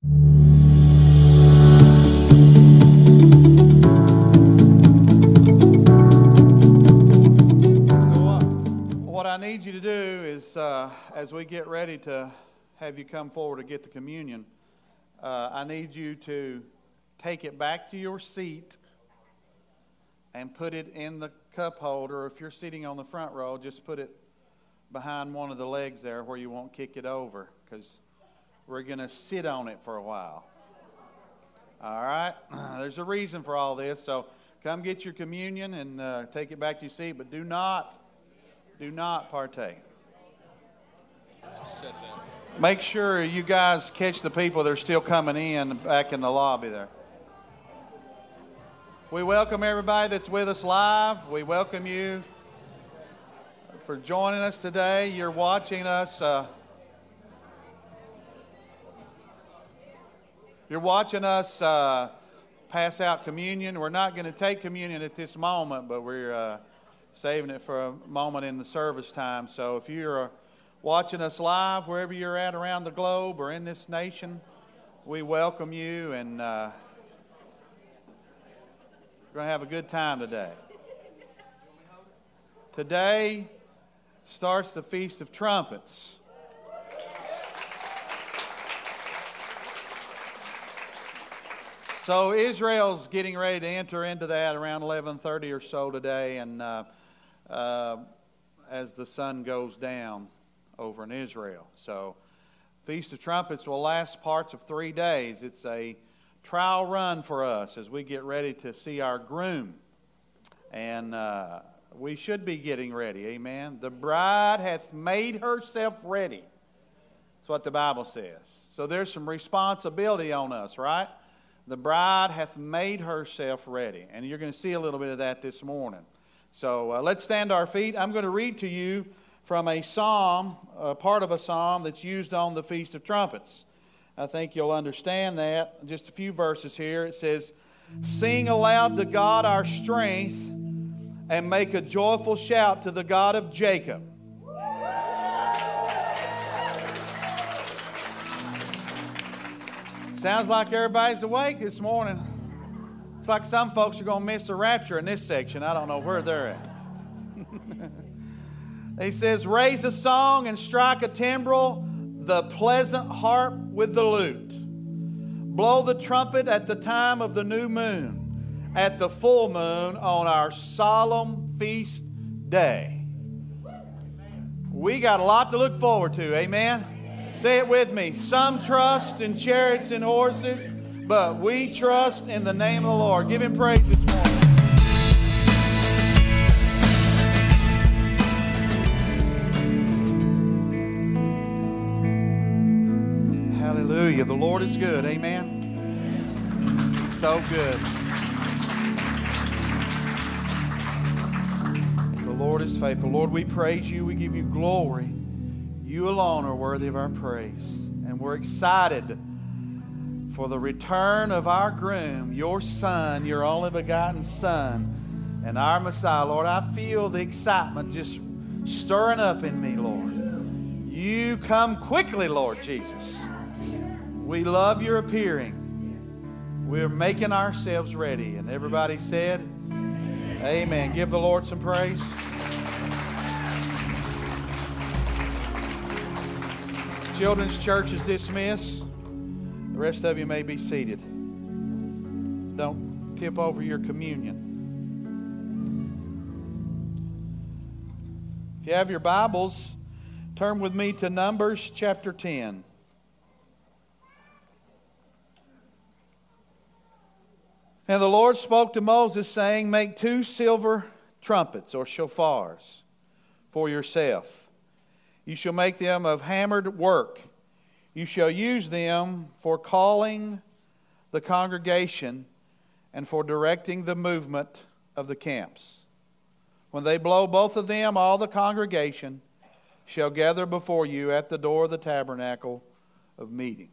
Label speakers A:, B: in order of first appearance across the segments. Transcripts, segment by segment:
A: So, uh, what I need you to do is, uh, as we get ready to have you come forward to get the communion, uh, I need you to take it back to your seat and put it in the cup holder. If you're sitting on the front row, just put it behind one of the legs there where you won't kick it over because we're going to sit on it for a while. All right? There's a reason for all this. So come get your communion and uh, take it back to your seat, but do not, do not partake. Make sure you guys catch the people that are still coming in back in the lobby there. We welcome everybody that's with us live. We welcome you for joining us today. You're watching us. Uh, you're watching us uh, pass out communion. We're not going to take communion at this moment, but we're uh, saving it for a moment in the service time. So if you're watching us live, wherever you're at around the globe or in this nation, we welcome you and uh, we're going to have a good time today. Today starts the Feast of Trumpets. So Israel's getting ready to enter into that around 11:30 or so today, and uh, uh, as the sun goes down over in Israel. So Feast of Trumpets will last parts of three days. It's a trial run for us as we get ready to see our groom, and uh, we should be getting ready. Amen. The bride hath made herself ready. That's what the Bible says. So there's some responsibility on us, right? The bride hath made herself ready. And you're going to see a little bit of that this morning. So uh, let's stand our feet. I'm going to read to you from a psalm, a part of a psalm that's used on the Feast of Trumpets. I think you'll understand that. Just a few verses here. It says, Sing aloud to God our strength and make a joyful shout to the God of Jacob. Sounds like everybody's awake this morning. It's like some folks are going to miss the rapture in this section. I don't know where they're at. he says, Raise a song and strike a timbrel, the pleasant harp with the lute. Blow the trumpet at the time of the new moon, at the full moon on our solemn feast day. We got a lot to look forward to, amen? Say it with me. Some trust in chariots and horses, but we trust in the name of the Lord. Give him praise this morning. Hallelujah. The Lord is good. Amen. So good. The Lord is faithful. Lord, we praise you. We give you glory. You alone are worthy of our praise. And we're excited for the return of our groom, your son, your only begotten son, and our Messiah. Lord, I feel the excitement just stirring up in me, Lord. You come quickly, Lord Jesus. We love your appearing. We're making ourselves ready. And everybody said, Amen. Give the Lord some praise. Children's church is dismissed. The rest of you may be seated. Don't tip over your communion. If you have your Bibles, turn with me to Numbers chapter 10. And the Lord spoke to Moses, saying, Make two silver trumpets or shofars for yourself. You shall make them of hammered work. You shall use them for calling the congregation and for directing the movement of the camps. When they blow both of them, all the congregation shall gather before you at the door of the tabernacle of meeting.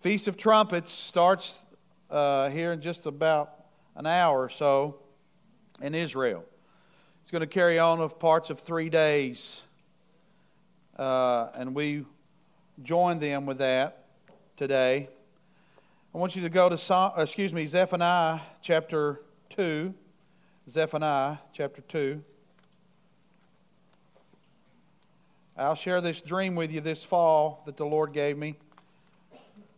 A: Feast of Trumpets starts uh, here in just about an hour or so in Israel. It's going to carry on of parts of three days, uh, and we join them with that. today. I want you to go to, excuse me, Zephaniah chapter 2. Zephaniah chapter 2. I'll share this dream with you this fall that the Lord gave me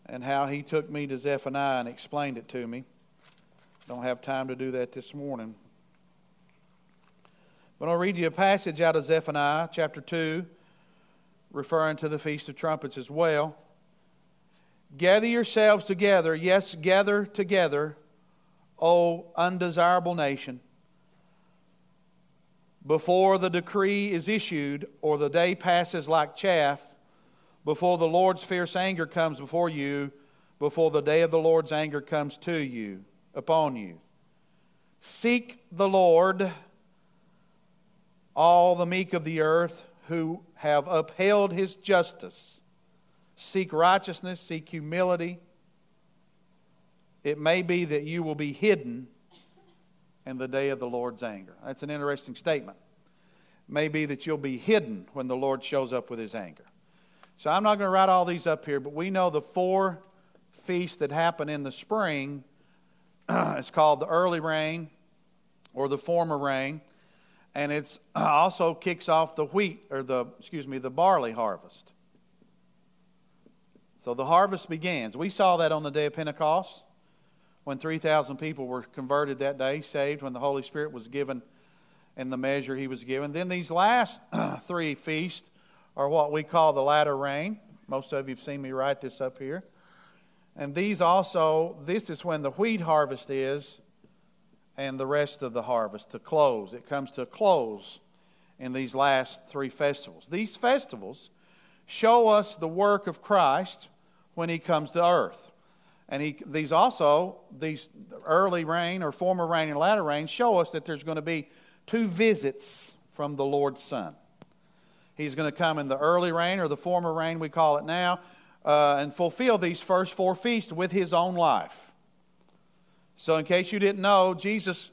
A: and how He took me to Zephaniah and explained it to me. Don't have time to do that this morning. But I'll read you a passage out of Zephaniah chapter 2, referring to the Feast of Trumpets as well. Gather yourselves together, yes, gather together, O undesirable nation before the decree is issued or the day passes like chaff, before the Lord's fierce anger comes before you, before the day of the Lord's anger comes to you, upon you. Seek the Lord, all the meek of the earth who have upheld his justice. Seek righteousness, seek humility. It may be that you will be hidden in the day of the Lord's anger. That's an interesting statement. It may be that you'll be hidden when the Lord shows up with his anger. So I'm not going to write all these up here, but we know the four feasts that happen in the spring. it's called the early rain or the former rain. And it uh, also kicks off the wheat, or the, excuse me, the barley harvest. So the harvest begins. We saw that on the day of Pentecost when 3,000 people were converted that day, saved, when the Holy Spirit was given in the measure he was given. Then these last three feasts are what we call the latter rain. Most of you have seen me write this up here. And these also, this is when the wheat harvest is and the rest of the harvest to close. It comes to a close in these last three festivals. These festivals show us the work of Christ when he comes to earth. And he, these also, these early rain or former rain and latter rain show us that there's going to be two visits from the Lord's Son. He's going to come in the early rain or the former rain, we call it now, uh, and fulfill these first four feasts with his own life. So, in case you didn't know, Jesus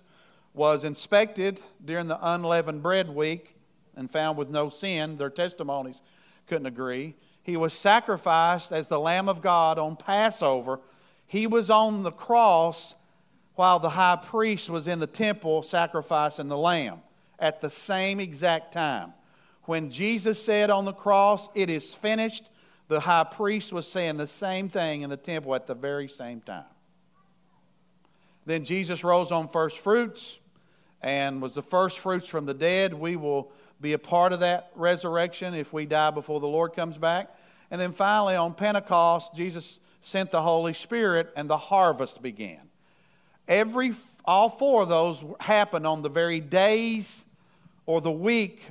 A: was inspected during the unleavened bread week and found with no sin. Their testimonies couldn't agree. He was sacrificed as the Lamb of God on Passover he was on the cross while the high priest was in the temple sacrificing the lamb at the same exact time. When Jesus said on the cross, It is finished, the high priest was saying the same thing in the temple at the very same time. Then Jesus rose on first fruits and was the first fruits from the dead. We will be a part of that resurrection if we die before the Lord comes back. And then finally, on Pentecost, Jesus sent the Holy Spirit, and the harvest began. Every, all four of those happened on the very days or the week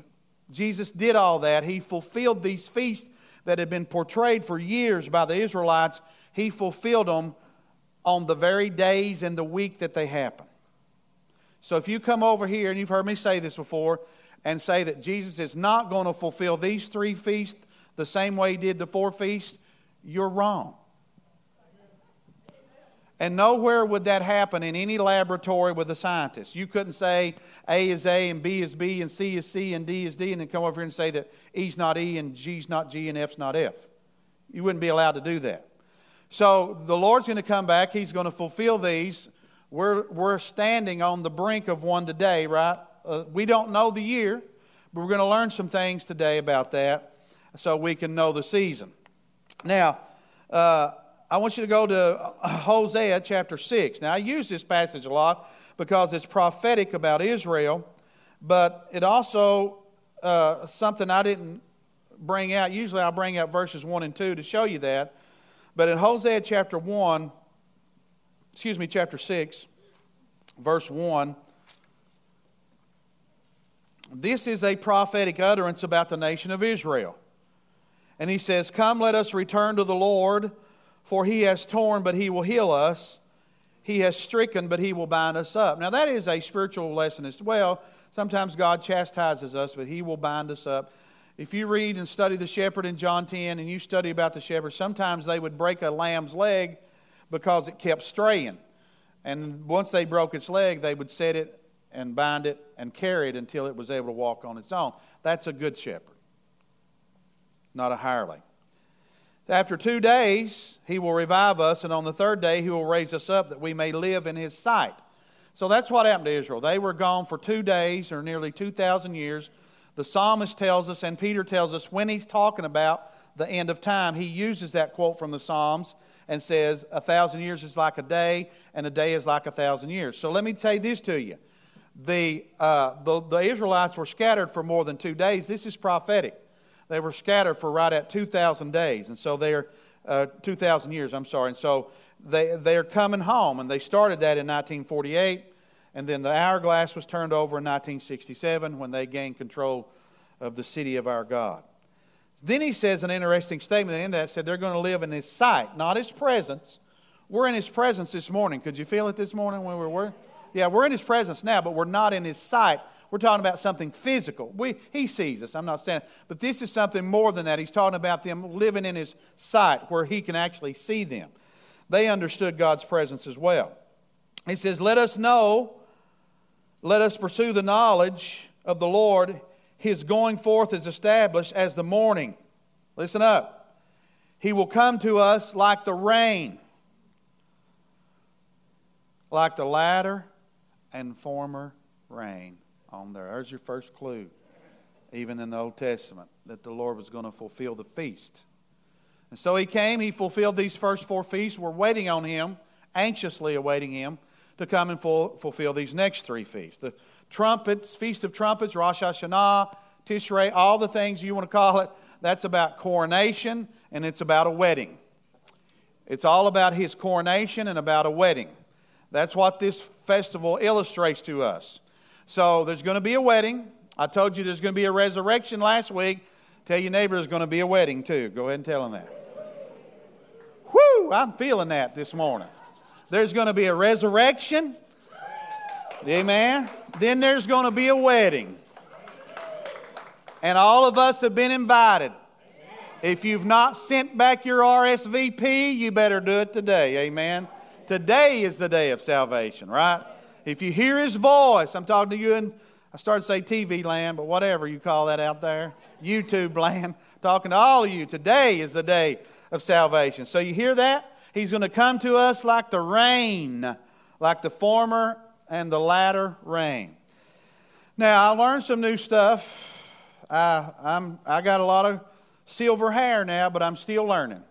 A: Jesus did all that. He fulfilled these feasts that had been portrayed for years by the Israelites. He fulfilled them on the very days and the week that they happen. So if you come over here, and you've heard me say this before, and say that Jesus is not going to fulfill these three feasts the same way he did the four feasts, you're wrong. And nowhere would that happen in any laboratory with a scientist. You couldn't say A is A and B is B and C is C and D is D and then come over here and say that E's not E and G's not G and F's not F. You wouldn't be allowed to do that. So the Lord's going to come back. He's going to fulfill these. We're, we're standing on the brink of one today, right? Uh, we don't know the year, but we're going to learn some things today about that so we can know the season. Now, uh, I want you to go to Hosea chapter 6. Now, I use this passage a lot because it's prophetic about Israel, but it also, uh, something I didn't bring out. Usually I'll bring out verses 1 and 2 to show you that. But in Hosea chapter 1, excuse me, chapter 6, verse 1, this is a prophetic utterance about the nation of Israel. And he says, Come, let us return to the Lord for he has torn, but he will heal us. He has stricken, but he will bind us up. Now, that is a spiritual lesson as well. Sometimes God chastises us, but he will bind us up. If you read and study the shepherd in John 10 and you study about the shepherd, sometimes they would break a lamb's leg because it kept straying. And once they broke its leg, they would set it and bind it and carry it until it was able to walk on its own. That's a good shepherd, not a hireling. After two days, he will revive us, and on the third day, he will raise us up that we may live in his sight. So that's what happened to Israel. They were gone for two days, or nearly 2,000 years. The psalmist tells us, and Peter tells us, when he's talking about the end of time, he uses that quote from the Psalms and says, A thousand years is like a day, and a day is like a thousand years. So let me say this to you. The, uh, the, the Israelites were scattered for more than two days. This is prophetic. They were scattered for right at 2,000 days, and so they're uh, 2,000 years, I'm sorry. And so they, they're coming home, and they started that in 1948, and then the hourglass was turned over in 1967 when they gained control of the city of our God. Then he says an interesting statement in that said they're going to live in his sight, not his presence. We're in his presence this morning. Could you feel it this morning when we were? Yeah, we're in his presence now, but we're not in his sight. We're talking about something physical. We, he sees us. I'm not saying, but this is something more than that. He's talking about them living in his sight where he can actually see them. They understood God's presence as well. He says, Let us know, let us pursue the knowledge of the Lord his going forth is established as the morning. Listen up. He will come to us like the rain, like the latter and former rain on there. There's your first clue, even in the Old Testament, that the Lord was going to fulfill the feast. And so he came, he fulfilled these first four feasts. We're waiting on him, anxiously awaiting him to come and full, fulfill these next three feasts. The trumpets, Feast of Trumpets, Rosh Hashanah, Tishrei, all the things you want to call it, that's about coronation and it's about a wedding. It's all about his coronation and about a wedding. That's what this festival illustrates to us. So there's going to be a wedding. I told you there's going to be a resurrection last week. Tell your neighbor there's going to be a wedding too. Go ahead and tell him that. Whoo! I'm feeling that this morning. There's going to be a resurrection. Amen. Then there's going to be a wedding. And all of us have been invited. If you've not sent back your RSVP, you better do it today. Amen. Today is the day of salvation, right? If you hear his voice, I'm talking to you in, I started to say TV land, but whatever you call that out there, YouTube land, talking to all of you. Today is the day of salvation. So you hear that? He's going to come to us like the rain, like the former and the latter rain. Now, I learned some new stuff. I, I'm, I got a lot of silver hair now, but I'm still learning.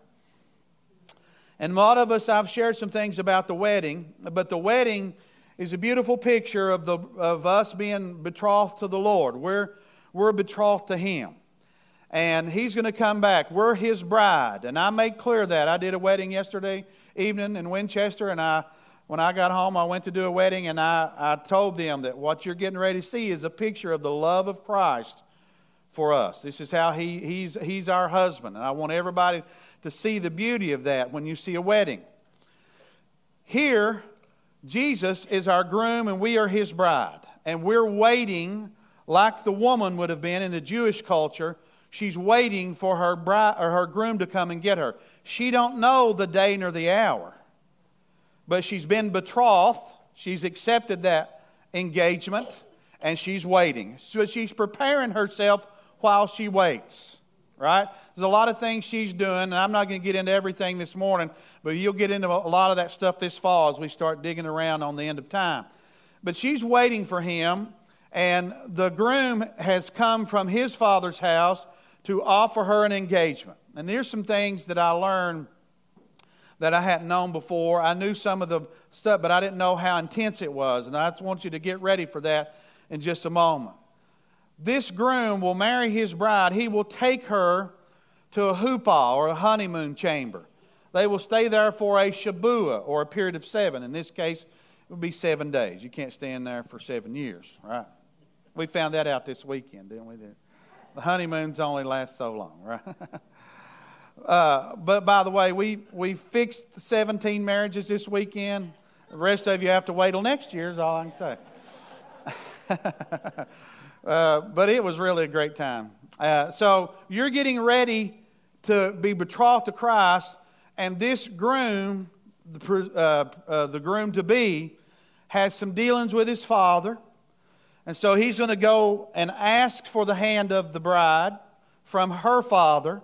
A: And a lot of us, I've shared some things about the wedding, but the wedding is a beautiful picture of, the, of us being betrothed to the Lord. We're, we're betrothed to Him. And He's going to come back. We're His bride. And I made clear that. I did a wedding yesterday evening in Winchester, and I, when I got home, I went to do a wedding, and I, I told them that what you're getting ready to see is a picture of the love of Christ for us. This is how he, he's, he's our husband. And I want everybody to see the beauty of that when you see a wedding. Here, Jesus is our groom and we are his bride. And we're waiting like the woman would have been in the Jewish culture. She's waiting for her, bride, or her groom to come and get her. She don't know the day nor the hour. But she's been betrothed. She's accepted that engagement and she's waiting. So she's preparing herself while she waits. Right? There's a lot of things she's doing, and I'm not going to get into everything this morning, but you'll get into a lot of that stuff this fall as we start digging around on the end of time. But she's waiting for him, and the groom has come from his father's house to offer her an engagement. And there's some things that I learned that I hadn't known before. I knew some of the stuff, but I didn't know how intense it was. And I just want you to get ready for that in just a moment this groom will marry his bride. He will take her to a chuppah or a honeymoon chamber. They will stay there for a shabua or a period of seven. In this case, it would be seven days. You can't stay in there for seven years, right? We found that out this weekend, didn't we? The honeymoons only last so long, right? uh, but by the way, we, we fixed 17 marriages this weekend. The rest of you have to wait till next year, is all I can say. Uh, but it was really a great time. Uh, so you're getting ready to be betrothed to Christ, and this groom, the, uh, uh, the groom to be, has some dealings with his father. And so he's going to go and ask for the hand of the bride from her father.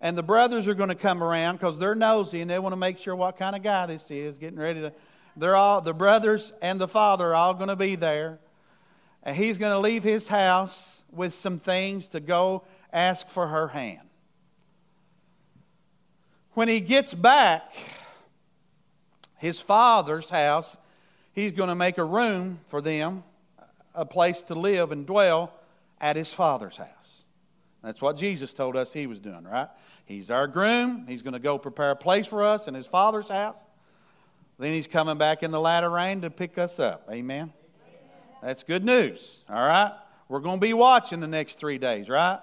A: And the brothers are going to come around because they're nosy and they want to make sure what kind of guy this is, getting ready to. They're all, the brothers and the father are all going to be there. And he's going to leave his house with some things to go ask for her hand. When he gets back, his father's house, he's going to make a room for them, a place to live and dwell at his father's house. That's what Jesus told us he was doing, right? He's our groom. He's going to go prepare a place for us in his father's house. Then he's coming back in the latter rain to pick us up. Amen? That's good news, all right? We're going to be watching the next three days, right?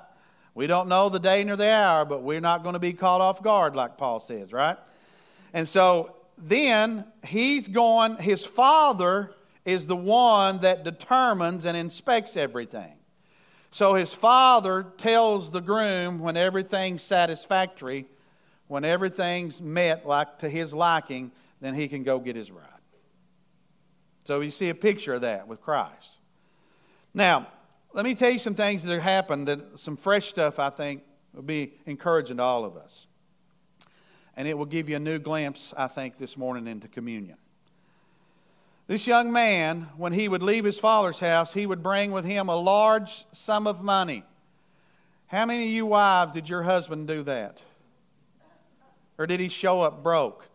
A: We don't know the day nor the hour, but we're not going to be caught off guard, like Paul says, right? And so then he's going, his father is the one that determines and inspects everything. So his father tells the groom when everything's satisfactory, when everything's met like to his liking, then he can go get his bride. So you see a picture of that with Christ. Now, let me tell you some things that have happened that some fresh stuff I think will be encouraging to all of us. And it will give you a new glimpse, I think, this morning into communion. This young man, when he would leave his father's house, he would bring with him a large sum of money. How many of you wives did your husband do that? Or did he show up broke?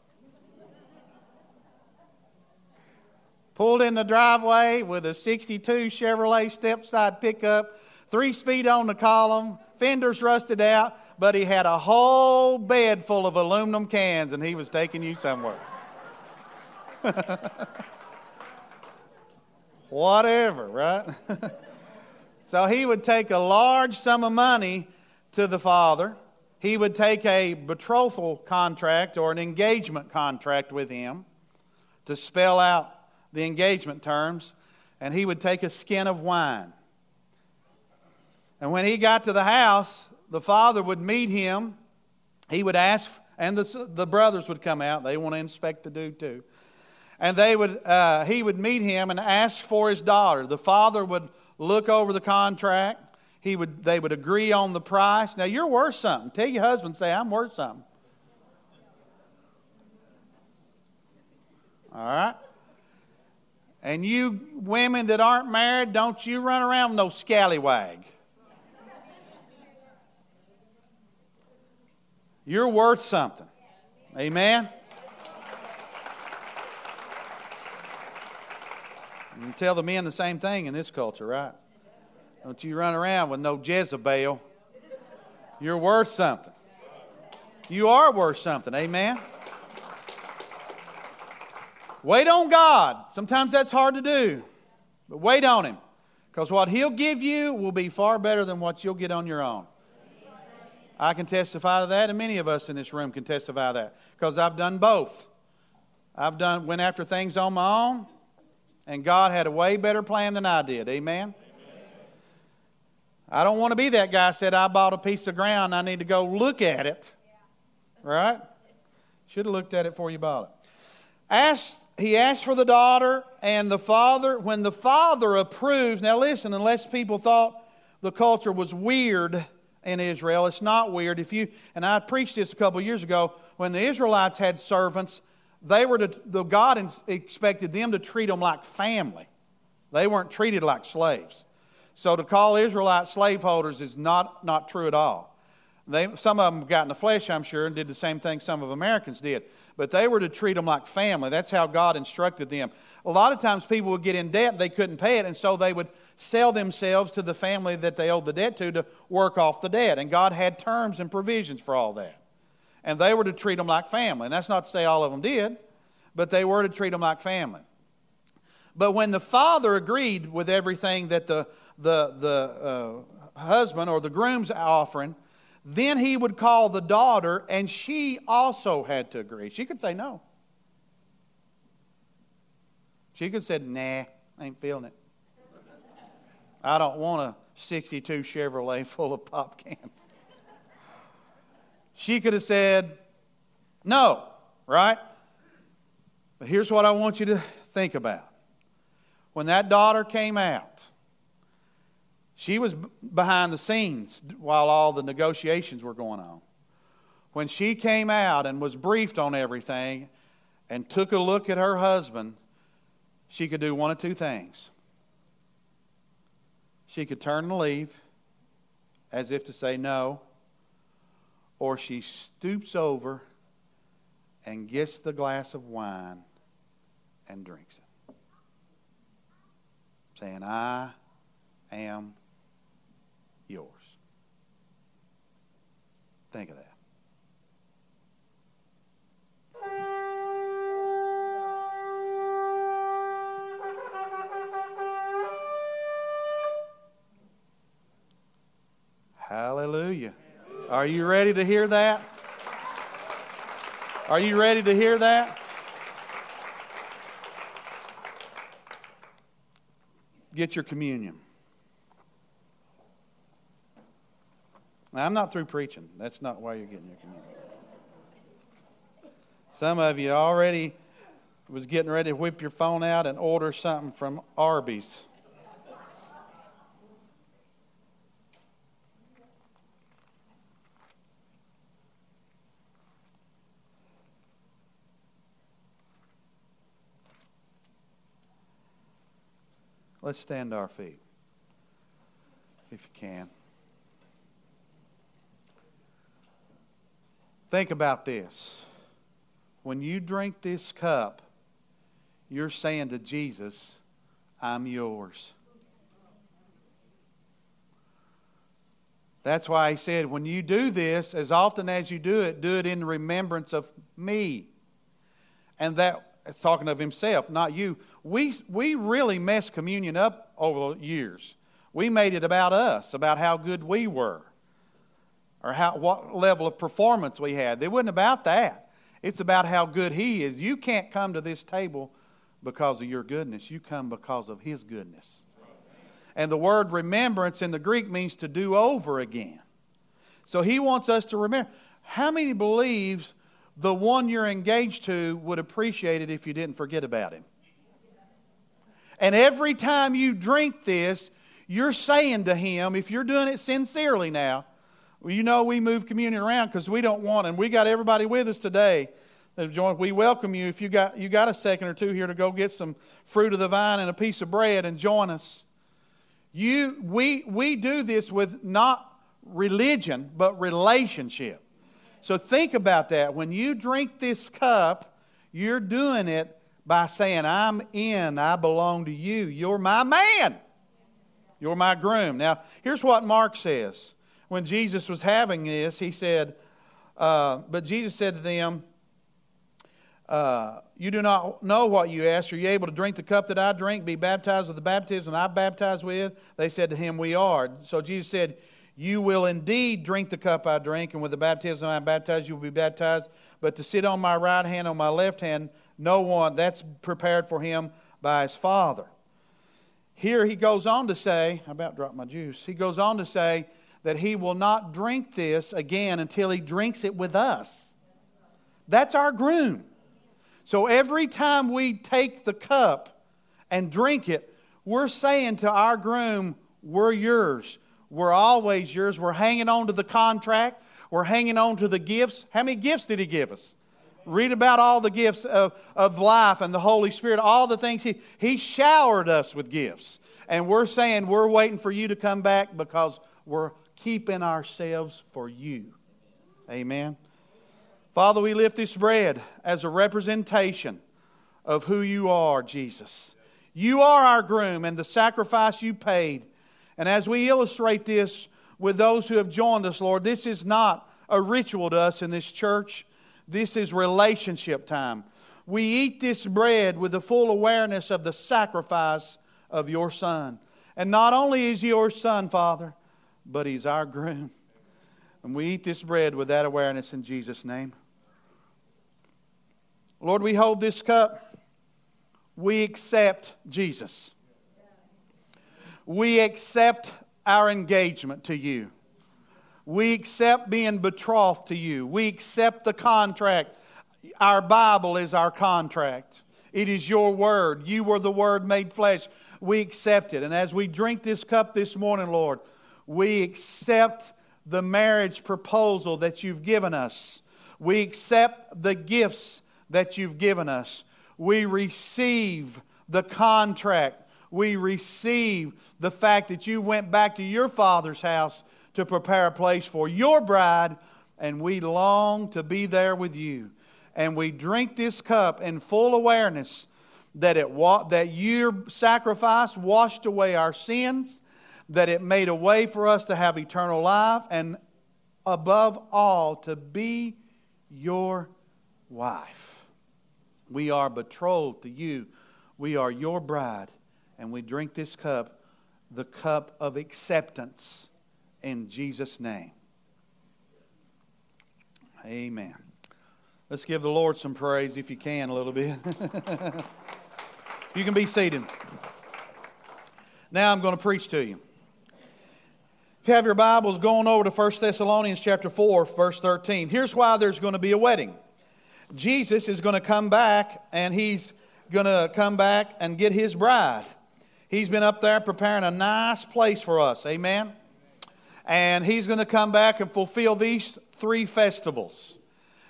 A: Pulled in the driveway with a 62 Chevrolet step-side pickup, three speed on the column, fenders rusted out, but he had a whole bed full of aluminum cans and he was taking you somewhere. Whatever, right? so he would take a large sum of money to the father. He would take a betrothal contract or an engagement contract with him to spell out the engagement terms, and he would take a skin of wine. And when he got to the house, the father would meet him. He would ask, and the, the brothers would come out. They want to inspect the dude too. And they would, uh, he would meet him and ask for his daughter. The father would look over the contract. He would, they would agree on the price. Now, you're worth something. Tell your husband, say, I'm worth something. All right? And you women that aren't married, don't you run around no scallywag. You're worth something. Amen? Tell the men the same thing in this culture, right? Don't you run around with no Jezebel. You're worth something. You are worth something. Amen? Wait on God. Sometimes that's hard to do, but wait on Him. Because what He'll give you will be far better than what you'll get on your own. I can testify to that, and many of us in this room can testify to that. Because I've done both. I've done went after things on my own, and God had a way better plan than I did. Amen. Amen. I don't want to be that guy said I bought a piece of ground, I need to go look at it. Right? Should have looked at it before you bought it. Ask he asked for the daughter, and the father, when the father approves, now listen, unless people thought the culture was weird in Israel, it's not weird. If you, and I preached this a couple years ago, when the Israelites had servants, they were to, the God expected them to treat them like family. They weren't treated like slaves. So to call Israelite slaveholders is not, not true at all. They, some of them got in the flesh, I'm sure, and did the same thing some of Americans did but they were to treat them like family. That's how God instructed them. A lot of times people would get in debt, they couldn't pay it, and so they would sell themselves to the family that they owed the debt to to work off the debt. And God had terms and provisions for all that. And they were to treat them like family. And that's not to say all of them did, but they were to treat them like family. But when the father agreed with everything that the, the, the uh, husband or the groom's offering, then he would call the daughter, and she also had to agree. She could say no. She could say, nah, I ain't feeling it. I don't want a 62 Chevrolet full of pop cans. She could have said, no, right? But here's what I want you to think about. When that daughter came out, she was behind the scenes while all the negotiations were going on. when she came out and was briefed on everything and took a look at her husband, she could do one of two things. She could turn and leave as if to say no, or she stoops over and gets the glass of wine and drinks it, saying, I am yours. Think of that. Hallelujah. Are you ready to hear that? Are you ready to hear that? Get your communion. Now, I'm not through preaching. That's not why you're getting your communion. Some of you already was getting ready to whip your phone out and order something from Arby's. Let's stand to our feet, if you can. Think about this. When you drink this cup, you're saying to Jesus, I'm yours. That's why he said, when you do this, as often as you do it, do it in remembrance of me. And that it's talking of himself, not you. We, we really messed communion up over the years. We made it about us, about how good we were, or how, what level of performance we had. It wasn't about that. It's about how good he is. You can't come to this table because of your goodness, you come because of his goodness. And the word remembrance in the Greek means to do over again. So he wants us to remember. How many believes the one you're engaged to would appreciate it if you didn't forget about him. And every time you drink this, you're saying to him, if you're doing it sincerely now, well, you know we move communion around because we don't want, and we got everybody with us today that have joined. We welcome you if you got you got a second or two here to go get some fruit of the vine and a piece of bread and join us. You, we, we do this with not religion, but relationship. So think about that. When you drink this cup, you're doing it by saying, I'm in, I belong to you. You're my man. You're my groom. Now, here's what Mark says. When Jesus was having this, he said, uh, But Jesus said to them, uh, You do not know what you ask. Are you able to drink the cup that I drink, be baptized with the baptism I baptize with? They said to him, We are. So Jesus said, you will indeed drink the cup I drink, and with the baptism I baptize, you will be baptized. But to sit on my right hand, on my left hand, no one, that's prepared for him by his Father. Here he goes on to say, I about dropped my juice. He goes on to say that he will not drink this again until he drinks it with us. That's our groom. So every time we take the cup and drink it, we're saying to our groom, We're yours. We're always yours. We're hanging on to the contract. We're hanging on to the gifts. How many gifts did He give us? Read about all the gifts of, of life and the Holy Spirit, all the things He, he showered us with gifts. And we're saying we're waiting for you to come back because we're keeping ourselves for you. Amen. Father, we lift this bread as a representation of who you are, Jesus. You are our groom, and the sacrifice you paid and as we illustrate this with those who have joined us, Lord, this is not a ritual to us in this church. This is relationship time. We eat this bread with the full awareness of the sacrifice of your Son. And not only is he your Son, Father, but he's our groom. And we eat this bread with that awareness in Jesus' name. Lord, we hold this cup. We accept Jesus we accept our engagement to you. We accept being betrothed to you. We accept the contract. Our Bible is our contract. It is your word. You were the word made flesh. We accept it. And as we drink this cup this morning, Lord, we accept the marriage proposal that you've given us We accept the gifts that you've given us. We receive the contract. We receive the fact that you went back to your father's house to prepare a place for your bride, and we long to be there with you. And we drink this cup in full awareness that, it wa- that your sacrifice washed away our sins, that it made a way for us to have eternal life, and above all, to be your wife. We are betrothed to you. We are your bride, and we drink this cup, the cup of acceptance, in Jesus' name. Amen. Let's give the Lord some praise if you can a little bit. you can be seated. Now I'm going to preach to you. If you have your Bibles, going over to 1 Thessalonians chapter 4, verse 13. Here's why there's going to be a wedding. Jesus is going to come back, and he's going to come back and get his bride. He's been up there preparing a nice place for us. Amen. And he's going to come back and fulfill these three festivals.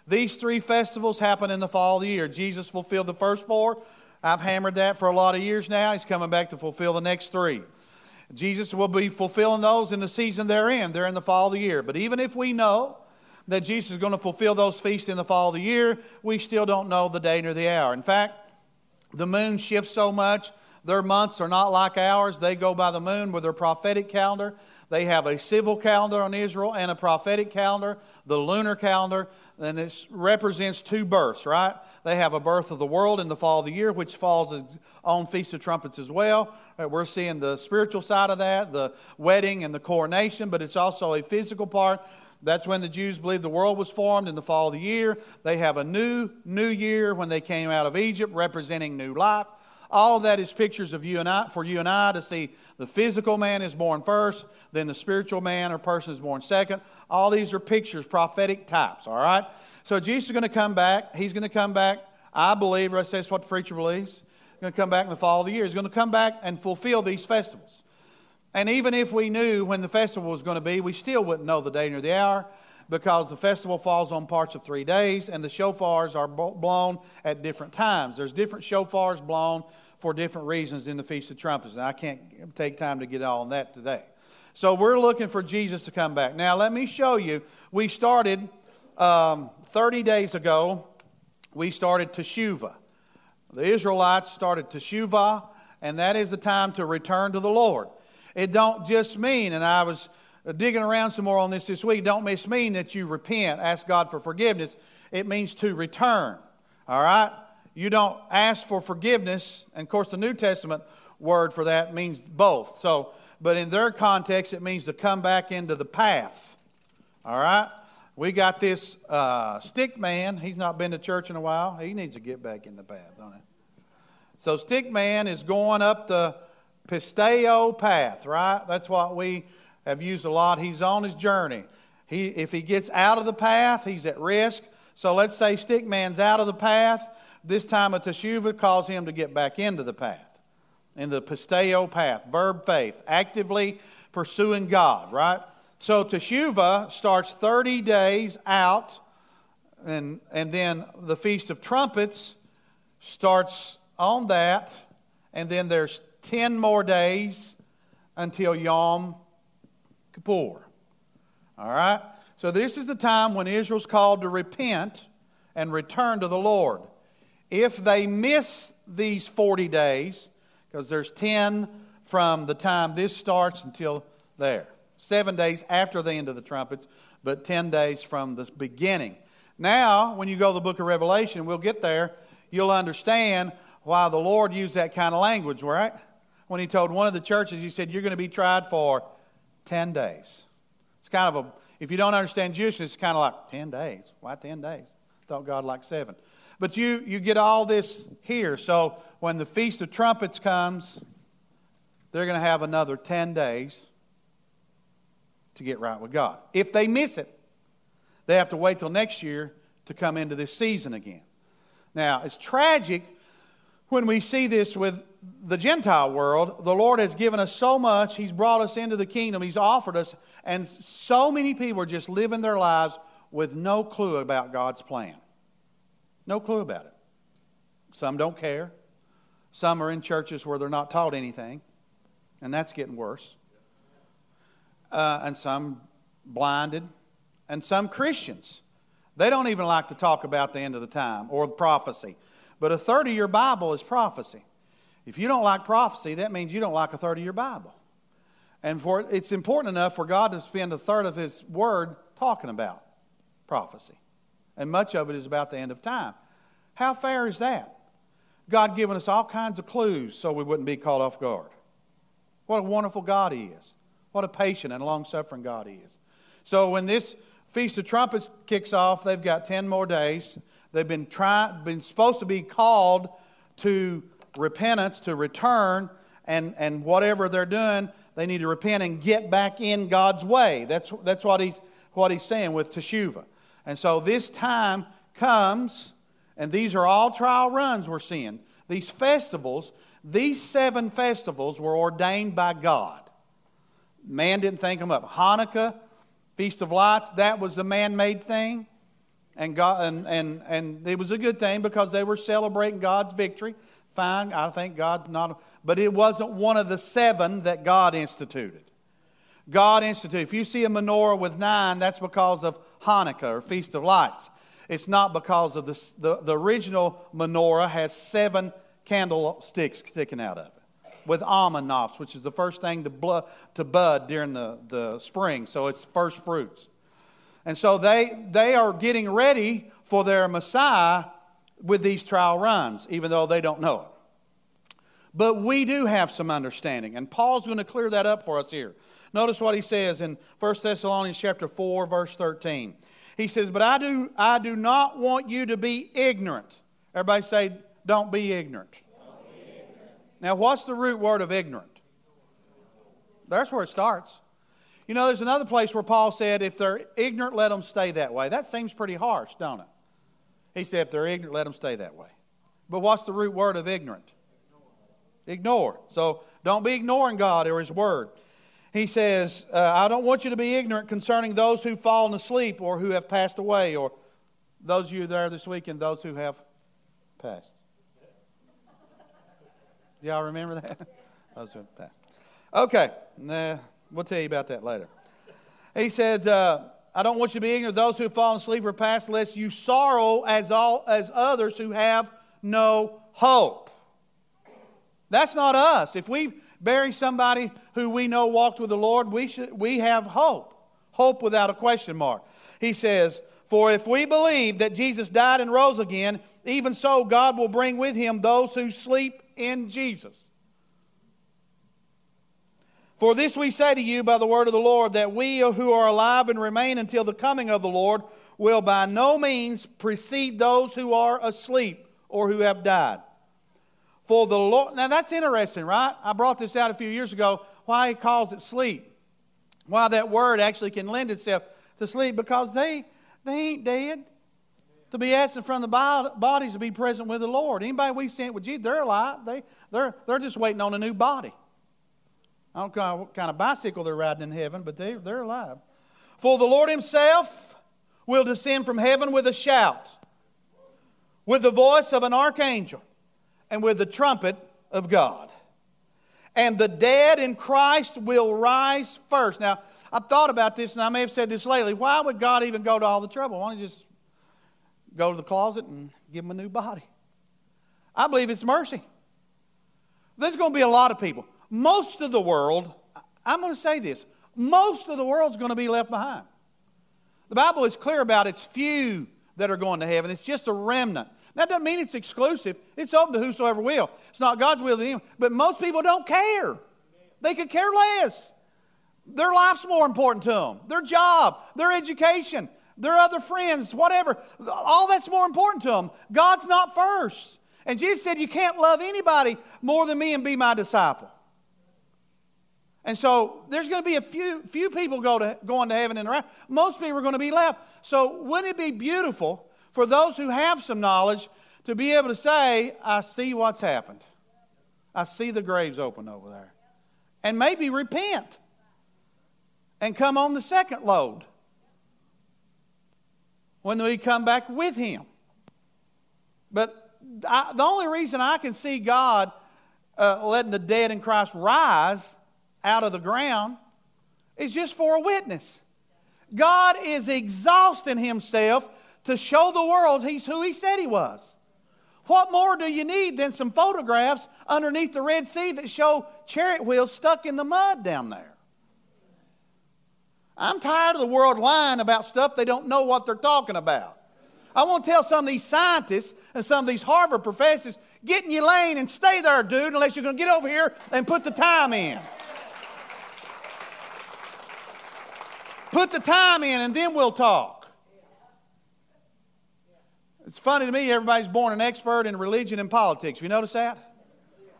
A: These three festivals happen in the fall of the year. Jesus fulfilled the first four. I've hammered that for a lot of years now. He's coming back to fulfill the next three. Jesus will be fulfilling those in the season they're in. They're in the fall of the year. But even if we know that Jesus is going to fulfill those feasts in the fall of the year, we still don't know the day nor the hour. In fact, the moon shifts so much, their months are not like ours. They go by the moon with their prophetic calendar. They have a civil calendar on Israel and a prophetic calendar, the lunar calendar, and it represents two births, right? They have a birth of the world in the fall of the year, which falls on Feast of Trumpets as well. Uh, we're seeing the spiritual side of that, the wedding and the coronation, but it's also a physical part. That's when the Jews believe the world was formed in the fall of the year. They have a new new year when they came out of Egypt, representing new life. All that is pictures of you and I, for you and I to see the physical man is born first, then the spiritual man or person is born second. All these are pictures, prophetic types, all right? So Jesus is going to come back. He's going to come back, I believe, or that's what the preacher believes. He's going to come back in the fall of the year. He's going to come back and fulfill these festivals. And even if we knew when the festival was going to be, we still wouldn't know the day nor the hour because the festival falls on parts of three days and the shofars are blown at different times. There's different shofars blown for different reasons in the Feast of Trumpets. And I can't take time to get all on that today. So we're looking for Jesus to come back. Now, let me show you. We started um, 30 days ago, we started Teshuvah. The Israelites started Teshuvah, and that is the time to return to the Lord. It don't just mean, and I was digging around some more on this this week, don't just mean that you repent, ask God for forgiveness. It means to return. All right? You don't ask for forgiveness. And of course, the New Testament word for that means both. So, but in their context, it means to come back into the path. All right? We got this uh, stick man. He's not been to church in a while. He needs to get back in the path, don't he? So, stick man is going up the pisteo path, right? That's what we have used a lot. He's on his journey. He, if he gets out of the path, he's at risk. So let's say Stickman's out of the path. This time a teshuvah calls him to get back into the path, in the pisteo path, verb faith, actively pursuing God, right? So teshuvah starts 30 days out, and, and then the Feast of Trumpets starts on that, and then there's 10 more days until Yom Kippur. All right? So, this is the time when Israel's called to repent and return to the Lord. If they miss these 40 days, because there's 10 from the time this starts until there, seven days after the end of the trumpets, but 10 days from the beginning. Now, when you go to the book of Revelation, we'll get there, you'll understand why the Lord used that kind of language, right? When he told one of the churches, he said, You're going to be tried for 10 days. It's kind of a, if you don't understand Jewish, it's kind of like 10 days. Why 10 days? Thought God liked seven. But you, you get all this here. So when the Feast of Trumpets comes, they're going to have another 10 days to get right with God. If they miss it, they have to wait till next year to come into this season again. Now, it's tragic when we see this with the Gentile world, the Lord has given us so much. He's brought us into the kingdom. He's offered us. And so many people are just living their lives with no clue about God's plan. No clue about it. Some don't care. Some are in churches where they're not taught anything, and that's getting worse. Uh, and some blinded, and some Christians. They don't even like to talk about the end of the time or the prophecy. But a 30 year Bible is prophecy. If you don't like prophecy, that means you don't like a third of your Bible. And for, it's important enough for God to spend a third of His Word talking about prophecy. And much of it is about the end of time. How fair is that? God giving us all kinds of clues so we wouldn't be caught off guard. What a wonderful God He is. What a patient and long suffering God He is. So when this Feast of Trumpets kicks off, they've got 10 more days. They've been, try, been supposed to be called to repentance, to return, and, and whatever they're doing, they need to repent and get back in God's way. That's, that's what, he's, what he's saying with Teshuvah. And so this time comes and these are all trial runs we're seeing. These festivals, these seven festivals were ordained by God. Man didn't think them up. Hanukkah, Feast of Lights, that was a man made thing. And, God, and, and, and it was a good thing because they were celebrating God's victory. Fine, I think God's not, but it wasn't one of the seven that God instituted. God instituted. If you see a menorah with nine, that's because of Hanukkah or Feast of Lights. It's not because of this, the, the original menorah has seven candlesticks sticking out of it with almond knops, which is the first thing to, blood, to bud during the, the spring. So it's first fruits. And so they, they are getting ready for their Messiah with these trial runs, even though they don't know it. But we do have some understanding, and Paul's going to clear that up for us here. Notice what he says in 1 Thessalonians chapter 4, verse 13. He says, But I do, I do not want you to be ignorant. Everybody say, Don't be ignorant. Don't be ignorant. Now, what's the root word of ignorant? That's where it starts. You know, there's another place where Paul said, If they're ignorant, let them stay that way. That seems pretty harsh, don't it? He said, If they're ignorant, let them stay that way. But what's the root word of ignorant? Ignore. So don't be ignoring God or His Word he says, uh, I don't want you to be ignorant concerning those who've fallen asleep or who have passed away, or those of you there this weekend, those who have passed. Do y'all remember that? those who have passed. Okay, nah, we'll tell you about that later. He said, uh, I don't want you to be ignorant of those who have fallen asleep or passed, lest you sorrow as, all, as others who have no hope. That's not us. If we bury somebody who we know walked with the Lord, we, should, we have hope. Hope without a question mark. He says, For if we believe that Jesus died and rose again, even so God will bring with him those who sleep in Jesus. For this we say to you by the word of the Lord, that we who are alive and remain until the coming of the Lord will by no means precede those who are asleep or who have died. For the Lord, now that's interesting, right? I brought this out a few years ago, why he calls it sleep. Why that word actually can lend itself to sleep, because they, they ain't dead. To be absent from the bodies to be present with the Lord. Anybody we sent with Jesus, they're alive. They, they're, they're just waiting on a new body. I don't know what kind of bicycle they're riding in heaven, but they, they're alive. For the Lord Himself will descend from heaven with a shout, with the voice of an archangel and with the trumpet of God. And the dead in Christ will rise first. Now, I've thought about this, and I may have said this lately. Why would God even go to all the trouble? Why don't you just go to the closet and give him a new body? I believe it's mercy. There's going to be a lot of people. Most of the world, I'm going to say this, most of the world's going to be left behind. The Bible is clear about it's few that are going to heaven. It's just a remnant. That doesn't mean it's exclusive. It's open to whosoever will. It's not God's will to anyone. But most people don't care. They could care less. Their life's more important to them. Their job, their education, their other friends, whatever. All that's more important to them. God's not first. And Jesus said, You can't love anybody more than me and be my disciple. And so there's going to be a few, few people go to, going to heaven and around. Most people are going to be left. So wouldn't it be beautiful for those who have some knowledge to be able to say, I see what's happened. I see the graves open over there. And maybe repent and come on the second load. when we come back with him. But I, the only reason I can see God uh, letting the dead in Christ rise out of the ground is just for a witness. God is exhausting himself to show the world he's who he said he was. What more do you need than some photographs underneath the Red Sea that show chariot wheels stuck in the mud down there? I'm tired of the world lying about stuff they don't know what they're talking about. I want to tell some of these scientists and some of these Harvard professors get in your lane and stay there, dude, unless you're going to get over here and put the time in. Put the time in and then we'll talk. It's funny to me, everybody's born an expert in religion and politics. You notice that?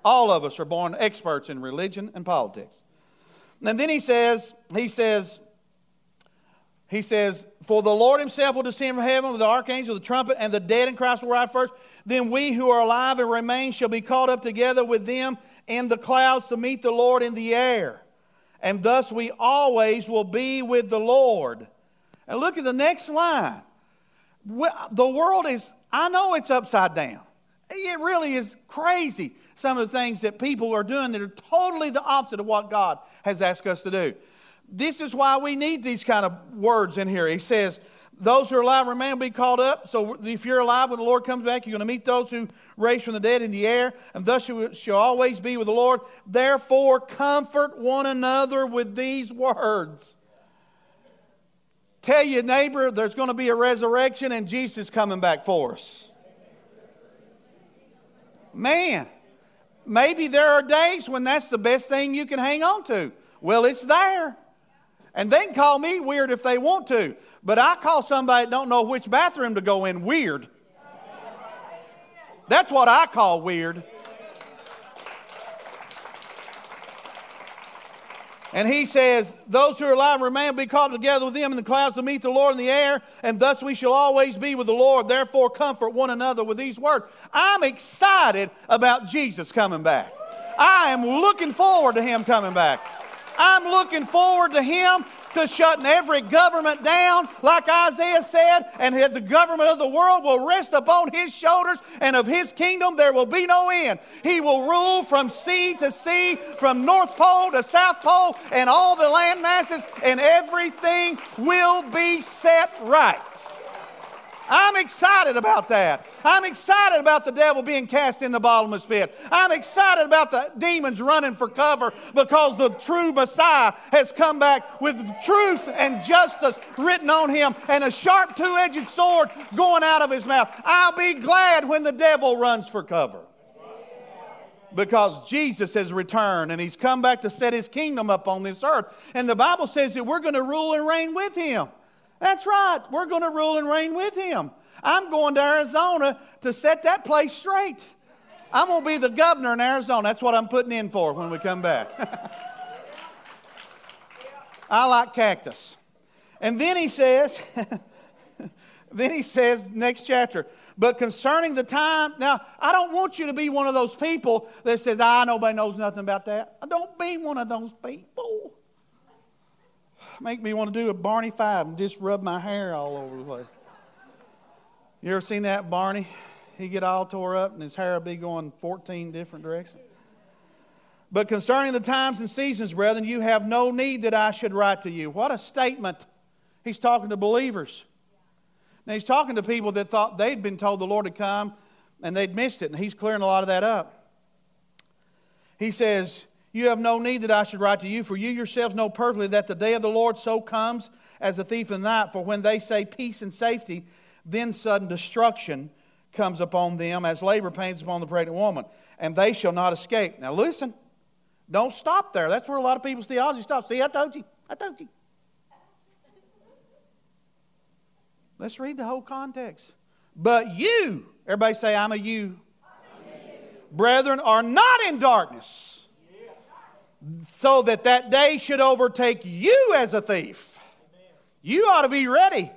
A: All of us are born experts in religion and politics. And then he says, he says, he says, For the Lord himself will descend from heaven with the archangel, the trumpet, and the dead in Christ will rise first. Then we who are alive and remain shall be caught up together with them in the clouds to meet the Lord in the air. And thus we always will be with the Lord. And look at the next line. The world is, I know it's upside down. It really is crazy, some of the things that people are doing that are totally the opposite of what God has asked us to do. This is why we need these kind of words in here. He says, Those who are alive remain will be called up. So if you're alive when the Lord comes back, you're going to meet those who raised from the dead in the air, and thus you shall always be with the Lord. Therefore, comfort one another with these words. Tell your neighbor there's going to be a resurrection and Jesus coming back for us. Man, maybe there are days when that's the best thing you can hang on to. Well, it's there. And they can call me weird if they want to. But I call somebody that don't know which bathroom to go in weird. That's what I call weird. And he says, Those who are alive remain be caught together with them in the clouds to meet the Lord in the air, and thus we shall always be with the Lord. Therefore, comfort one another with these words. I'm excited about Jesus coming back. I am looking forward to him coming back. I'm looking forward to him to shutting every government down, like Isaiah said, and that the government of the world will rest upon his shoulders, and of his kingdom there will be no end. He will rule from sea to sea, from North Pole to South Pole, and all the land masses, and everything will be set right. I'm excited about that. I'm excited about the devil being cast in the bottomless pit. I'm excited about the demons running for cover because the true Messiah has come back with truth and justice written on him and a sharp two edged sword going out of his mouth. I'll be glad when the devil runs for cover because Jesus has returned and he's come back to set his kingdom up on this earth. And the Bible says that we're going to rule and reign with him. That's right. We're going to rule and reign with him. I'm going to Arizona to set that place straight. I'm going to be the governor in Arizona. That's what I'm putting in for when we come back. I like cactus. And then he says, then he says, next chapter, but concerning the time, now, I don't want you to be one of those people that says, ah, nobody knows nothing about that. I don't be one of those people make me want to do a Barney Fife and just rub my hair all over the place. You ever seen that Barney? He get all tore up and his hair will be going 14 different directions. But concerning the times and seasons, brethren, you have no need that I should write to you. What a statement. He's talking to believers. Now, he's talking to people that thought they'd been told the Lord had come and they'd missed it, and he's clearing a lot of that up. He says, you have no need that I should write to you, for you yourselves know perfectly that the day of the Lord so comes as a thief in the night. For when they say peace and safety, then sudden destruction comes upon them as labor pains upon the pregnant woman, and they shall not escape. Now listen, don't stop there. That's where a lot of people's theology stops. See, I told you. I told you. Let's read the whole context. But you, everybody say, I'm a you. I'm a you. Brethren, are not in darkness so that that day should overtake you as a thief. You ought to be ready.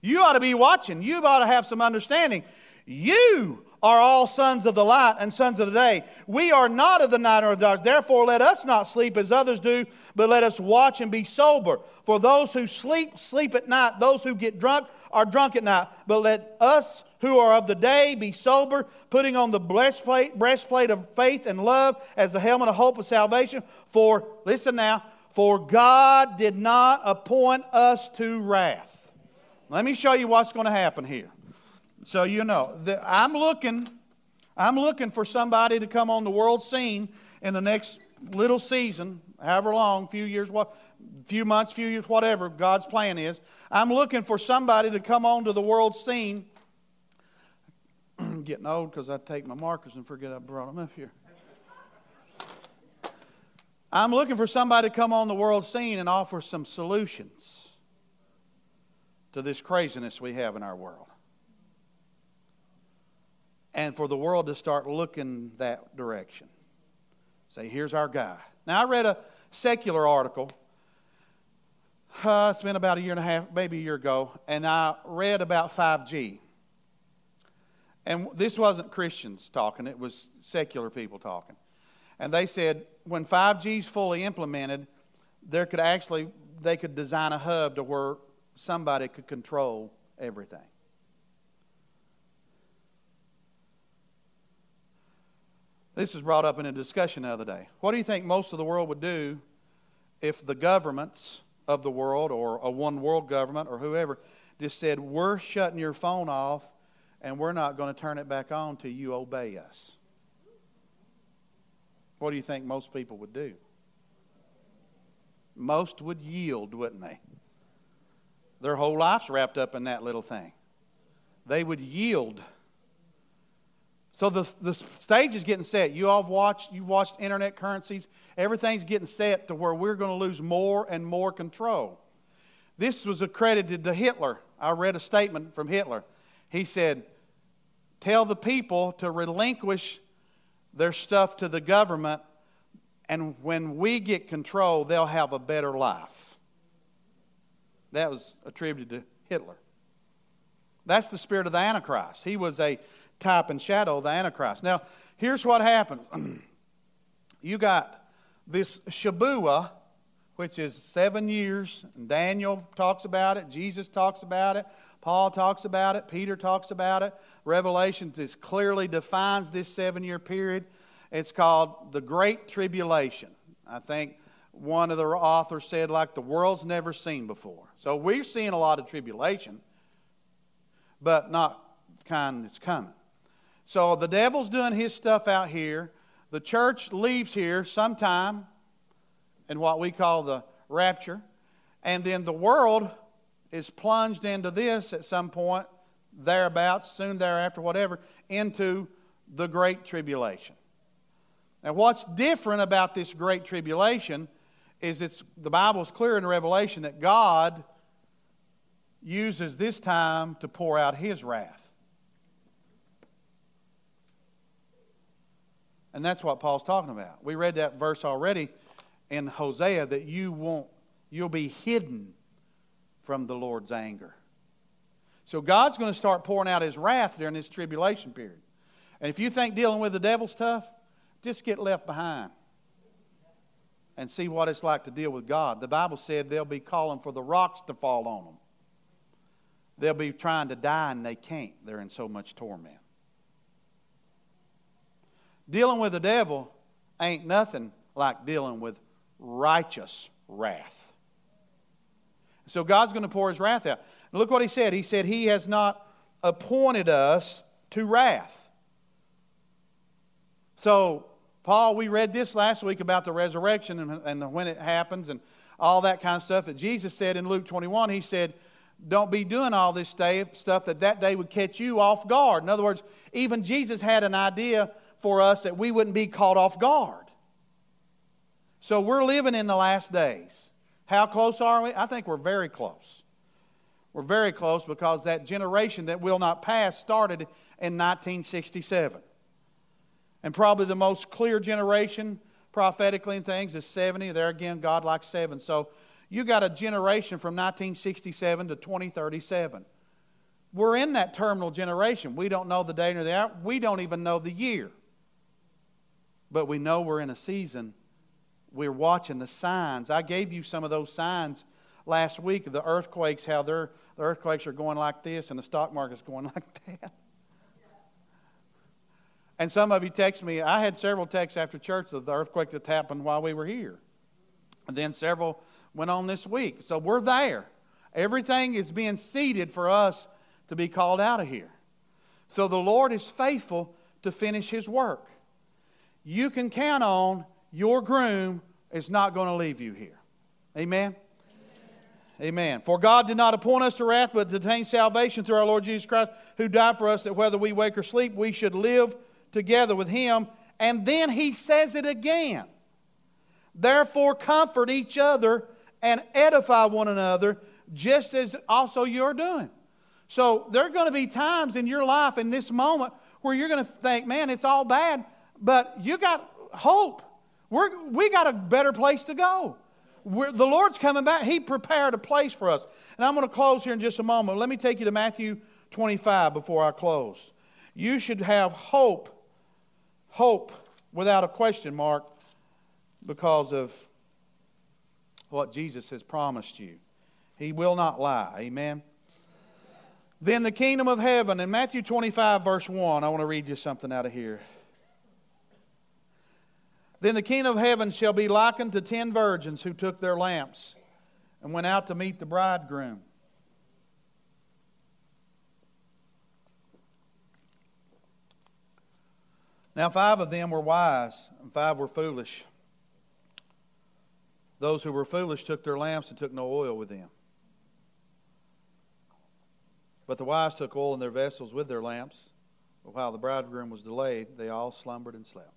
A: You ought to be watching. You ought to have some understanding. You are all sons of the light and sons of the day. We are not of the night or of the dark. Therefore, let us not sleep as others do, but let us watch and be sober. For those who sleep, sleep at night. Those who get drunk are drunk at night. But let us who are of the day be sober, putting on the breastplate, breastplate of faith and love as the helmet of hope of salvation. For, listen now, for God did not appoint us to wrath. Let me show you what's going to happen here. So you know, the, I'm looking, I'm looking for somebody to come on the world scene in the next little season, however long, few years, what, few months, few years, whatever God's plan is. I'm looking for somebody to come onto the world scene. getting old because I take my markers and forget I brought them up here. I'm looking for somebody to come on the world scene and offer some solutions to this craziness we have in our world and for the world to start looking that direction. Say, here's our guy. Now, I read a secular article. Uh, it's been about a year and a half, maybe a year ago, and I read about 5G. And this wasn't Christians talking, it was secular people talking. And they said when 5G is fully implemented, there could actually, they could design a hub to where somebody could control everything. This was brought up in a discussion the other day. What do you think most of the world would do if the governments of the world or a one world government or whoever just said, We're shutting your phone off and we're not going to turn it back on till you obey us? What do you think most people would do? Most would yield, wouldn't they? Their whole life's wrapped up in that little thing. They would yield so the, the stage is getting set. You all have watched, you've watched internet currencies. Everything's getting set to where we're going to lose more and more control. This was accredited to Hitler. I read a statement from Hitler. He said, Tell the people to relinquish their stuff to the government, and when we get control, they'll have a better life. That was attributed to Hitler. That's the spirit of the Antichrist. He was a type and shadow of the Antichrist. Now, here's what happens you got this Shabuah, which is seven years. And Daniel talks about it, Jesus talks about it, Paul talks about it, Peter talks about it. Revelations is clearly defines this seven year period. It's called the Great Tribulation. I think one of the authors said, like the world's never seen before. So we're seeing a lot of tribulation, but not the kind that's coming. So the devil's doing his stuff out here. The church leaves here sometime in what we call the rapture. And then the world is plunged into this at some point, thereabouts, soon thereafter, whatever, into the Great Tribulation. Now, what's different about this Great Tribulation is it's the Bible's clear in Revelation that God uses this time to pour out His wrath. And that's what Paul's talking about. We read that verse already in Hosea that you won't, you'll be hidden from the Lord's anger. So God's going to start pouring out his wrath during this tribulation period. And if you think dealing with the devil's tough, just get left behind and see what it's like to deal with God. The Bible said they'll be calling for the rocks to fall on them. They'll be trying to die and they can't. They're in so much torment. Dealing with the devil ain't nothing like dealing with righteous wrath. So God's going to pour his wrath out. look what he said. He said, He has not appointed us to wrath. So, Paul, we read this last week about the resurrection and, and when it happens and all that kind of stuff that Jesus said in Luke 21. He said, Don't be doing all this stuff that that day would catch you off guard. In other words, even Jesus had an idea for us that we wouldn't be caught off guard. So we're living in the last days. How close are we? I think we're very close. We're very close because that generation that will not pass started in 1967. And probably the most clear generation prophetically and things is 70. There again, God likes seven. So you got a generation from 1967 to 2037 We're in that terminal generation. We don't know the day nor the hour. We don't even know the year. But we know we're in a season. We're watching the signs. I gave you some of those signs last week the earthquakes, how the earthquakes are going like this and the stock market's going like that. And some of you text me. I had several texts after church of the earthquake that happened while we were here. And then several went on this week. So we're there. Everything is being seeded for us to be called out of here. So the Lord is faithful to finish his work. You can count on your groom is not going to leave you here. Amen? Amen. For God did not appoint us to wrath, but to attain salvation through our Lord Jesus Christ, who died for us, that whether we wake or sleep, we should live together with him. And then he says it again. Therefore, comfort each other and edify one another, just as also you're doing. So there are going to be times in your life in this moment where you're going to think, man, it's all bad, but you got hope. We're, we got a better place to go. We're, the Lord's coming back. He prepared a place for us. And I'm going to close here in just a moment. Let me take you to Matthew 25 before I close. You should have hope, hope without a question mark, because of what Jesus has promised you. He will not lie. Amen. Then the kingdom of heaven, in Matthew 25, verse 1, I want to read you something out of here. Then the kingdom of heaven shall be likened to ten virgins who took their lamps and went out to meet the bridegroom. Now, five of them were wise, and five were foolish. Those who were foolish took their lamps and took no oil with them. But the wise took oil in their vessels with their lamps. But while the bridegroom was delayed, they all slumbered and slept.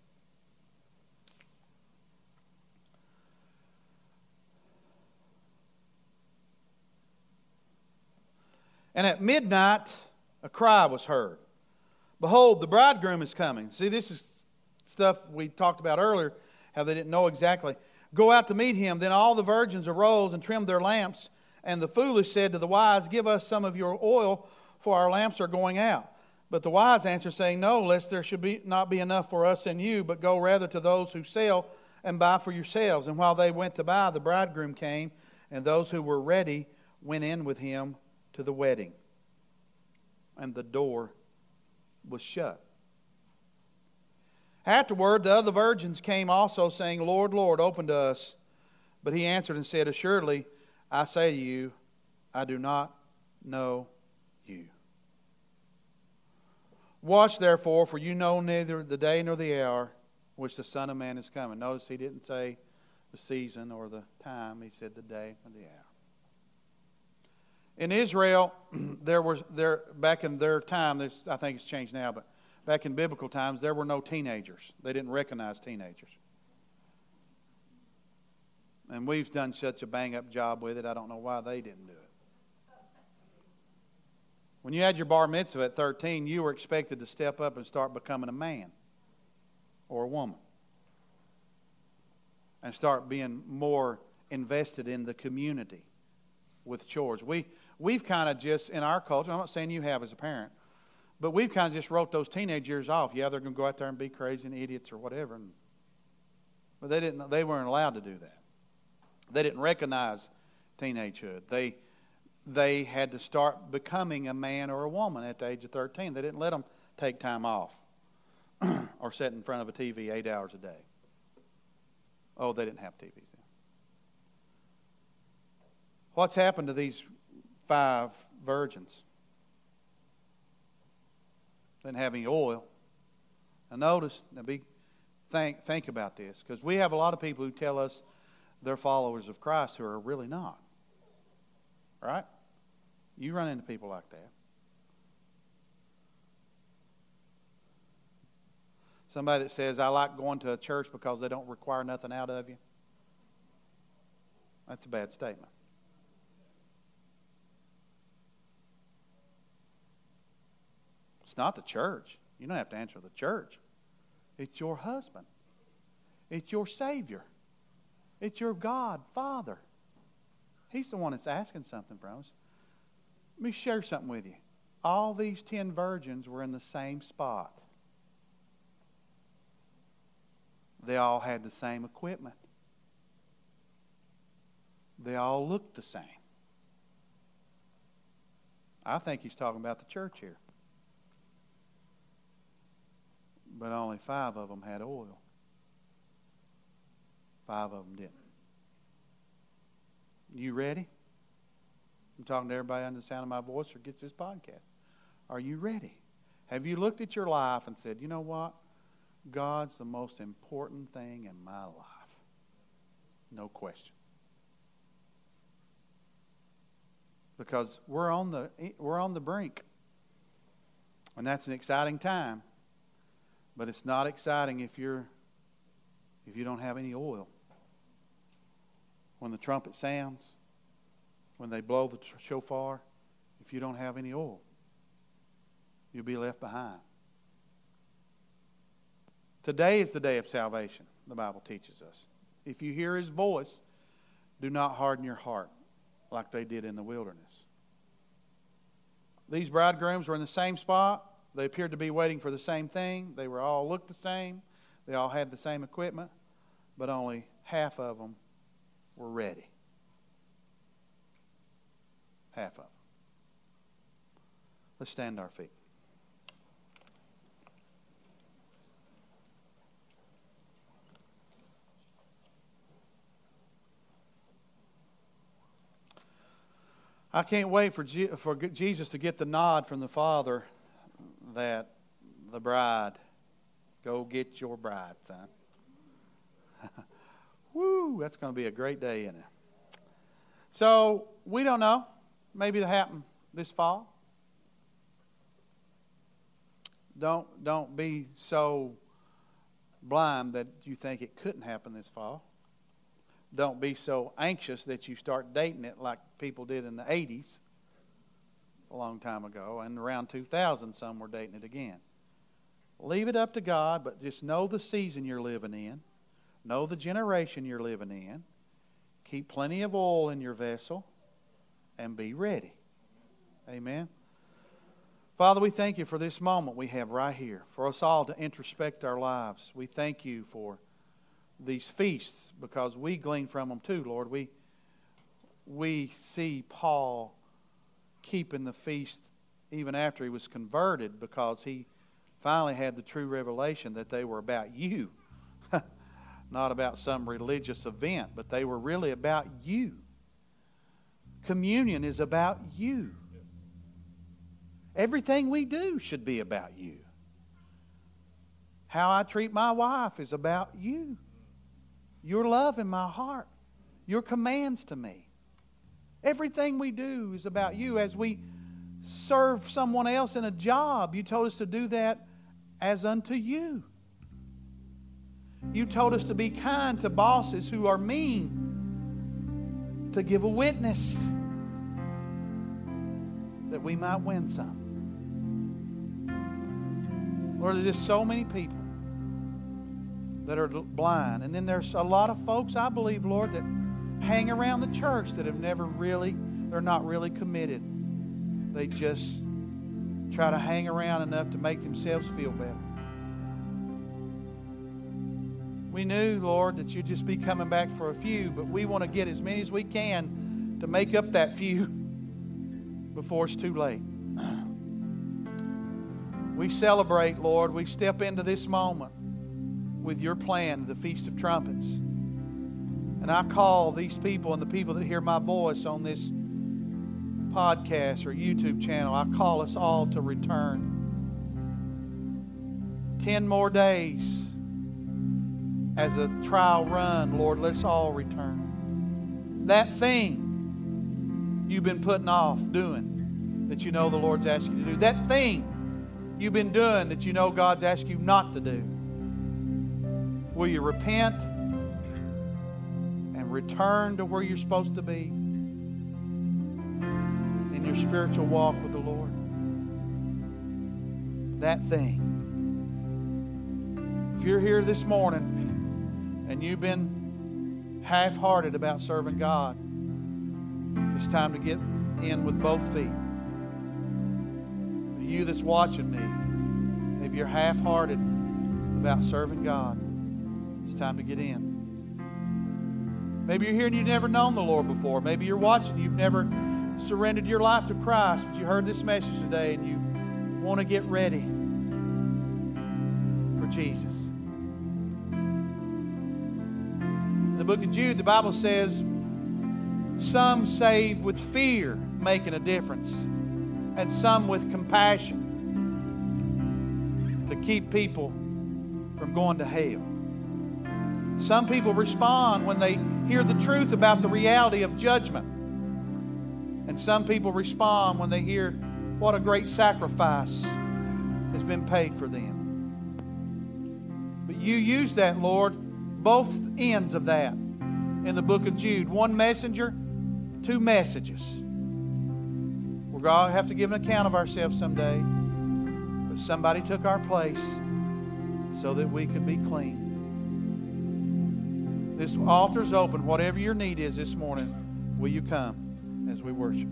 A: And at midnight, a cry was heard Behold, the bridegroom is coming. See, this is stuff we talked about earlier, how they didn't know exactly. Go out to meet him. Then all the virgins arose and trimmed their lamps. And the foolish said to the wise, Give us some of your oil, for our lamps are going out. But the wise answered, saying, No, lest there should be, not be enough for us and you, but go rather to those who sell and buy for yourselves. And while they went to buy, the bridegroom came, and those who were ready went in with him to the wedding. And the door was shut. Afterward, the other virgins came also, saying, Lord, Lord, open to us. But he answered and said, Assuredly, I say to you, I do not know you. Watch therefore, for you know neither the day nor the hour which the Son of Man is coming. Notice he didn't say the season or the time, he said the day or the hour. In Israel, there was there back in their time, I think it's changed now, but back in biblical times, there were no teenagers. They didn't recognize teenagers. And we've done such a bang up job with it, I don't know why they didn't do it. When you had your bar mitzvah at 13, you were expected to step up and start becoming a man or a woman and start being more invested in the community with chores. We, we've kind of just, in our culture, I'm not saying you have as a parent, but we've kind of just wrote those teenage years off. Yeah, they're going to go out there and be crazy and idiots or whatever. And, but they, didn't, they weren't allowed to do that. They didn't recognize teenagehood. They, they had to start becoming a man or a woman at the age of 13. They didn't let them take time off or sit in front of a TV eight hours a day. Oh, they didn't have TVs then. What's happened to these five virgins? Didn't have any oil. Now notice, now be think think about this, because we have a lot of people who tell us they're followers of Christ who are really not. Right? You run into people like that. Somebody that says, I like going to a church because they don't require nothing out of you. That's a bad statement. It's not the church. You don't have to answer the church. It's your husband. It's your Savior. It's your God, Father. He's the one that's asking something from us. Let me share something with you. all these ten virgins were in the same spot. They all had the same equipment. They all looked the same. I think he's talking about the church here. But only five of them had oil. Five of them didn't. You ready? I'm talking to everybody under the sound of my voice or gets this podcast. Are you ready? Have you looked at your life and said, you know what? God's the most important thing in my life. No question. Because we're on the we're on the brink. And that's an exciting time. But it's not exciting if you're if you don't have any oil. When the trumpet sounds, when they blow the shofar, if you don't have any oil, you'll be left behind. Today is the day of salvation, the Bible teaches us. If you hear his voice, do not harden your heart like they did in the wilderness. These bridegrooms were in the same spot. They appeared to be waiting for the same thing. They were all looked the same. They all had the same equipment, but only half of them were ready. Half of them. Let's stand our feet. I can't wait for, for Jesus to get the nod from the Father that the bride, go get your bride, son. Woo, that's going to be a great day, isn't it? So, we don't know. Maybe it'll happen this fall. Don't, don't be so blind that you think it couldn't happen this fall don't be so anxious that you start dating it like people did in the 80s a long time ago and around 2000 some were dating it again. Leave it up to god but just know the season you're living in. Know the generation you're living in. Keep plenty of oil in your vessel and be ready. Amen. Father we thank you for this moment we have right here for us all to introspect our lives. We thank you for these feasts because we glean from them too, Lord. We, we see Paul keeping the feast even after he was converted because he finally had the true revelation that they were about you. Not about some religious event, but they were really about you. Communion is about you. Everything we do should be about you. How I treat my wife is about you your love in my heart, your commands to me. Everything we do is about you. As we serve someone else in a job, you told us to do that as unto you. You told us to be kind to bosses who are mean, to give a witness that we might win some. Lord, there's just so many people that are blind. And then there's a lot of folks, I believe, Lord, that hang around the church that have never really, they're not really committed. They just try to hang around enough to make themselves feel better. We knew, Lord, that you'd just be coming back for a few, but we want to get as many as we can to make up that few before it's too late. We celebrate, Lord. We step into this moment with your plan, the Feast of Trumpets. And I call these people and the people that hear my voice on this podcast or YouTube channel, I call us all to return. Ten more days as a trial run, Lord, let's all return. That thing you've been putting off doing that you know the Lord's asking you to do, that thing you've been doing that you know God's asking you not to do. Will you repent return to where you're supposed to be in your spiritual walk with the Lord? That thing. If you're here this morning and you've been half hearted about serving God, it's time to get in with both feet. You that's watching me, maybe you're half hearted about serving God. It's time to get in. Maybe you're here and you've never known the Lord before. Maybe you're watching, you've never surrendered your life to Christ, but you heard this message today and you want to get ready for Jesus. In the book of Jude, the Bible says, some save with fear, making a difference, and some with compassion to keep people from going to hell. Some people respond when they hear the truth about the reality of judgment. And some people respond when they hear what a great sacrifice has been paid for them. But you use that, Lord, both ends of that in the book of Jude. One messenger, two messages. We're going to have to give an account of ourselves someday. But somebody took our place so that we could be clean. This altar's open. Whatever your need is this morning, will you come as we worship?